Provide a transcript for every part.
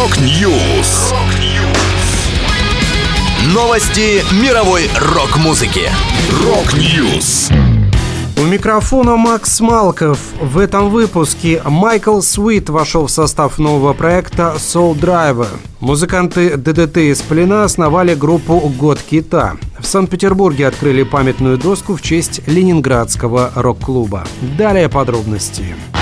Rock News. Новости мировой рок-музыки. Rock News. У микрофона Макс Малков. В этом выпуске Майкл Суит вошел в состав нового проекта SoleDriver. Музыканты ДДТ и Сплина основали группу «Год кита». В Санкт-Петербурге открыли памятную доску в честь Ленинградского рок-клуба. Далее подробности. Подробности.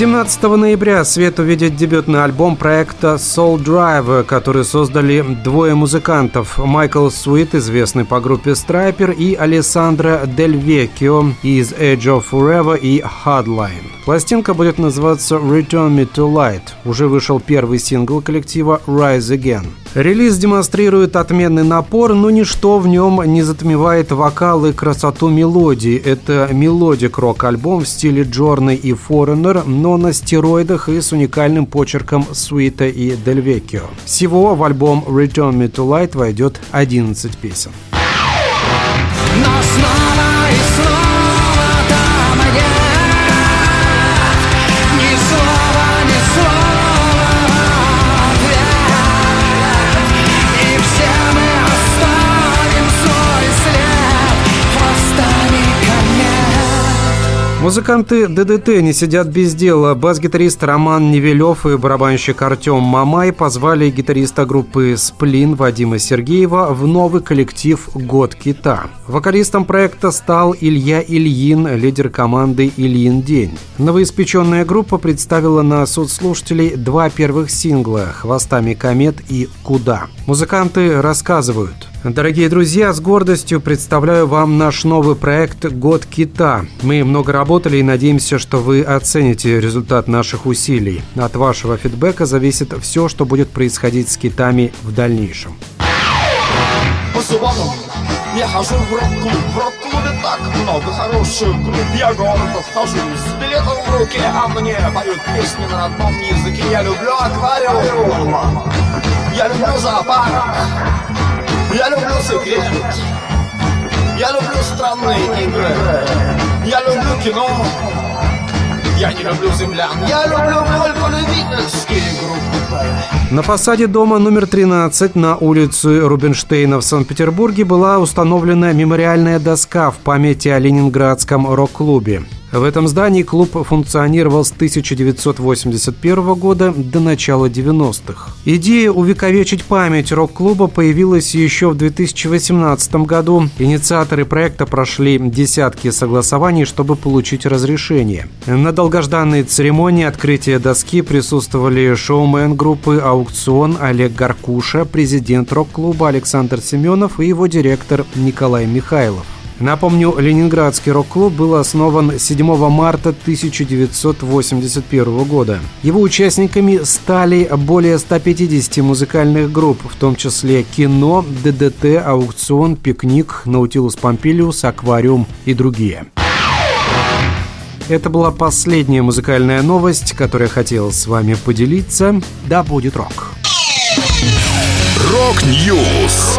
17 ноября свет увидит дебютный альбом проекта SoleDriver, который создали двое музыкантов. Майкл Суит, известный по группе Stryper, и Алессандро Дель Веккио из Edge of Forever и Hardline. Пластинка будет называться Return Me to Light. Уже вышел первый сингл коллектива Rise Again. Релиз демонстрирует отменный напор, но ничто в нем не затмевает вокал и красоту мелодии. Это melodic рок-альбом в стиле Journey и Foreigner, но на стероидах и с уникальным почерком Суита и Дель Веккио. Всего в альбом Return Me to Light войдет 11 песен. Музыканты ДДТ не сидят без дела. Бас-гитарист Роман Невелев и барабанщик Артем Мамай позвали гитариста группы «Сплин» Вадима Сергеева в новый коллектив «Год кита». Вокалистом проекта стал Илья Ильин, лидер команды «Ильин день». Новоиспеченная группа представила на суд слушателей два первых сингла «Хвостами комет» и «Куда». Музыканты рассказывают. Дорогие друзья, с гордостью представляю вам наш новый проект «Год кита». Мы много работали и надеемся, что вы оцените результат наших усилий. От вашего фидбэка зависит все, что будет происходить с китами в дальнейшем. Я хожу в рок-клуб, в рок-клубе так много хороших групп Я гордо вхожу с билетом в руке А мне поют песни на родном языке Я люблю аквариум, я люблю зоопарк странные игры Я люблю кино я не люблю землян, я люблю только любительские группы. На фасаде дома номер 13 на улице Рубинштейна в Санкт-Петербурге была установлена мемориальная доска в памяти о Ленинградском рок-клубе. В этом здании клуб функционировал с 1981 года до начала 90-х. Идея увековечить память рок-клуба появилась еще в 2018 году. Инициаторы проекта прошли десятки согласований, чтобы получить разрешение. На долгожданной церемонии открытия доски присутствовали шоумен группы «Аукцион» Олег Гаркуша, президент рок-клуба Александр Семенов и его директор Николай Михайлов. Напомню, Ленинградский рок-клуб был основан 7 марта 1981 года. Его участниками стали более 150 музыкальных групп, в том числе кино, ДДТ, аукцион, пикник, Наутилус Помпилиус, Аквариум и другие. Это была последняя музыкальная новость, которую я хотел с вами поделиться. Да будет рок! Рок-Ньюс!